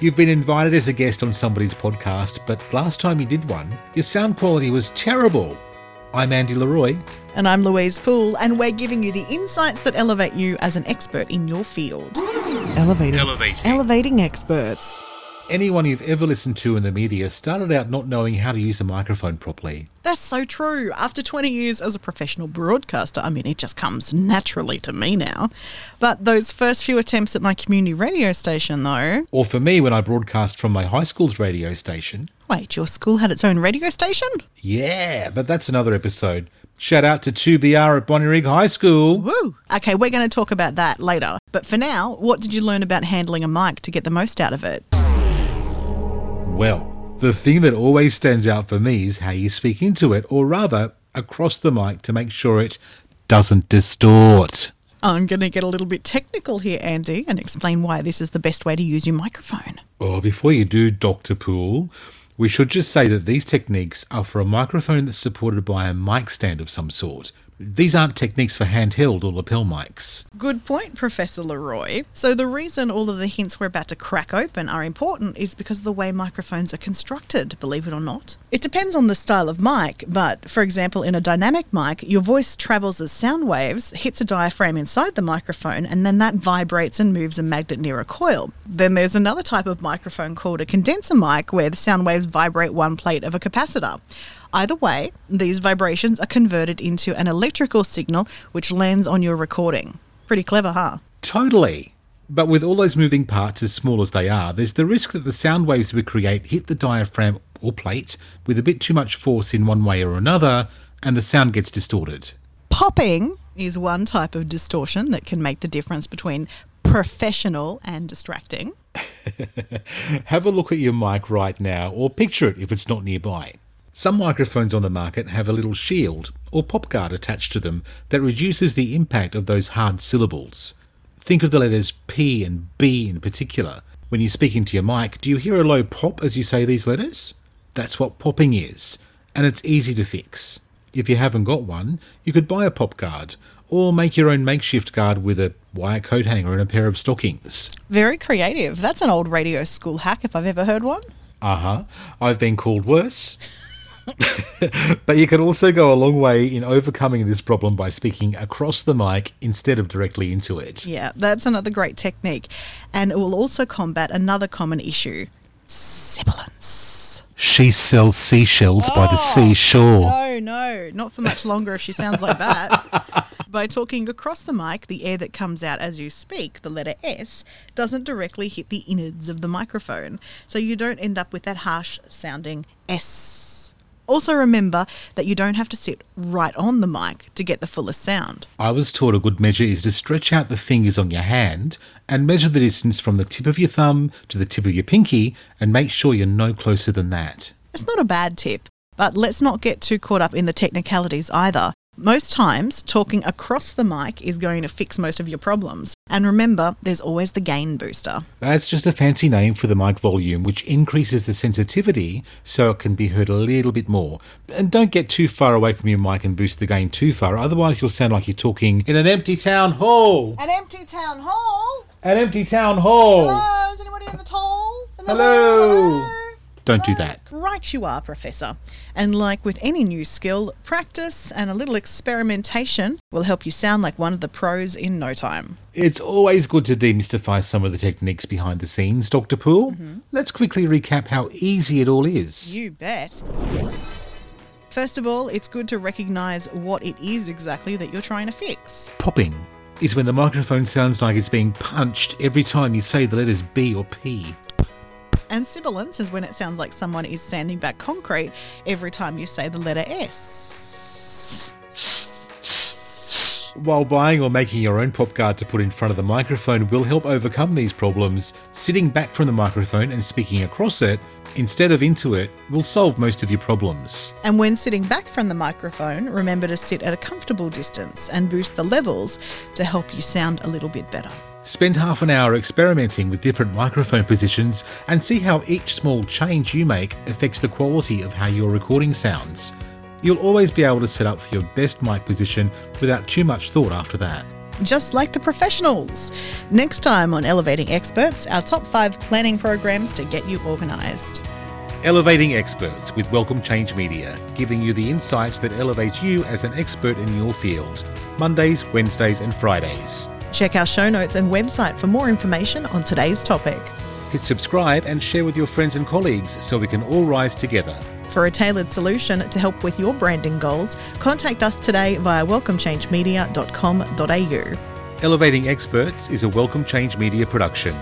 You've been invited as a guest on somebody's podcast, but last time you did one, your sound quality was terrible. I'm Andy Leroy. And I'm Louise Poole, and we're giving you the insights that elevate you as an expert in your field. Elevating. Elevating. Elevating experts. Anyone you've ever listened to in the media started out not knowing how to use a microphone properly. That's so true. After 20 years as a professional broadcaster, I mean, it just comes naturally to me now. But those first few attempts at my community radio station, though. Or for me, when I broadcast from my high school's radio station. Wait, your school had its own radio station? Yeah, but that's another episode. Shout out to 2BR at Bonnyrigg High School. Woo! Okay, we're going to talk about that later. But for now, what did you learn about handling a mic to get the most out of it? Well, the thing that always stands out for me is how you speak into it, or rather, across the mic to make sure it doesn't distort. I'm going to get a little bit technical here, Andy, and explain why this is the best way to use your microphone. Oh, before you do, Dr. Poole, we should just say that these techniques are for a microphone that's supported by a mic stand of some sort. These aren't techniques for handheld or lapel mics. Good point, Professor Leroy. So, the reason all of the hints we're about to crack open are important is because of the way microphones are constructed, believe it or not. It depends on the style of mic, but for example, in a dynamic mic, your voice travels as sound waves, hits a diaphragm inside the microphone, and then that vibrates and moves a magnet near a coil. Then there's another type of microphone called a condenser mic where the sound waves vibrate one plate of a capacitor. Either way, these vibrations are converted into an electrical signal which lands on your recording. Pretty clever, huh? Totally. But with all those moving parts as small as they are, there's the risk that the sound waves we create hit the diaphragm or plate with a bit too much force in one way or another, and the sound gets distorted. Popping is one type of distortion that can make the difference between professional and distracting. Have a look at your mic right now, or picture it if it's not nearby. Some microphones on the market have a little shield or pop guard attached to them that reduces the impact of those hard syllables. Think of the letters P and B in particular. When you speak into your mic, do you hear a low pop as you say these letters? That's what popping is, and it's easy to fix. If you haven't got one, you could buy a pop guard or make your own makeshift guard with a wire coat hanger and a pair of stockings. Very creative. That's an old radio school hack if I've ever heard one. Uh huh. I've been called worse. But you can also go a long way in overcoming this problem by speaking across the mic instead of directly into it. Yeah, that's another great technique. And it will also combat another common issue sibilance. She sells seashells by the oh, seashore. No, no, not for much longer if she sounds like that. By talking across the mic, the air that comes out as you speak, the letter S, doesn't directly hit the innards of the microphone. So you don't end up with that harsh sounding S. Also, remember that you don't have to sit right on the mic to get the fullest sound. I was taught a good measure is to stretch out the fingers on your hand and measure the distance from the tip of your thumb to the tip of your pinky and make sure you're no closer than that. It's not a bad tip, but let's not get too caught up in the technicalities either. Most times, talking across the mic is going to fix most of your problems. And remember, there's always the gain booster. That's just a fancy name for the mic volume, which increases the sensitivity so it can be heard a little bit more. And don't get too far away from your mic and boost the gain too far, otherwise, you'll sound like you're talking in an empty town hall. An empty town hall? An empty town hall. Hello, is anybody in the hall? In the Hello. hall? Don't do that. Right, you are, Professor. And like with any new skill, practice and a little experimentation will help you sound like one of the pros in no time. It's always good to demystify some of the techniques behind the scenes, Dr. Poole. Mm-hmm. Let's quickly recap how easy it all is. You bet. First of all, it's good to recognize what it is exactly that you're trying to fix. Popping is when the microphone sounds like it's being punched every time you say the letters B or P. And sibilance is when it sounds like someone is sanding back concrete every time you say the letter S. While buying or making your own pop guard to put in front of the microphone will help overcome these problems, sitting back from the microphone and speaking across it instead of into it will solve most of your problems. And when sitting back from the microphone, remember to sit at a comfortable distance and boost the levels to help you sound a little bit better. Spend half an hour experimenting with different microphone positions and see how each small change you make affects the quality of how your recording sounds. You'll always be able to set up for your best mic position without too much thought after that. just like the professionals. Next time on Elevating Experts, our top five planning programs to get you organised. Elevating Experts with Welcome Change Media, giving you the insights that elevate you as an expert in your field. Mondays, Wednesdays, and Fridays. Check our show notes and website for more information on today's topic. Hit subscribe and share with your friends and colleagues so we can all rise together. For a tailored solution to help with your branding goals, contact us today via welcomechangemedia.com.au. Elevating Experts is a Welcome Change Media production.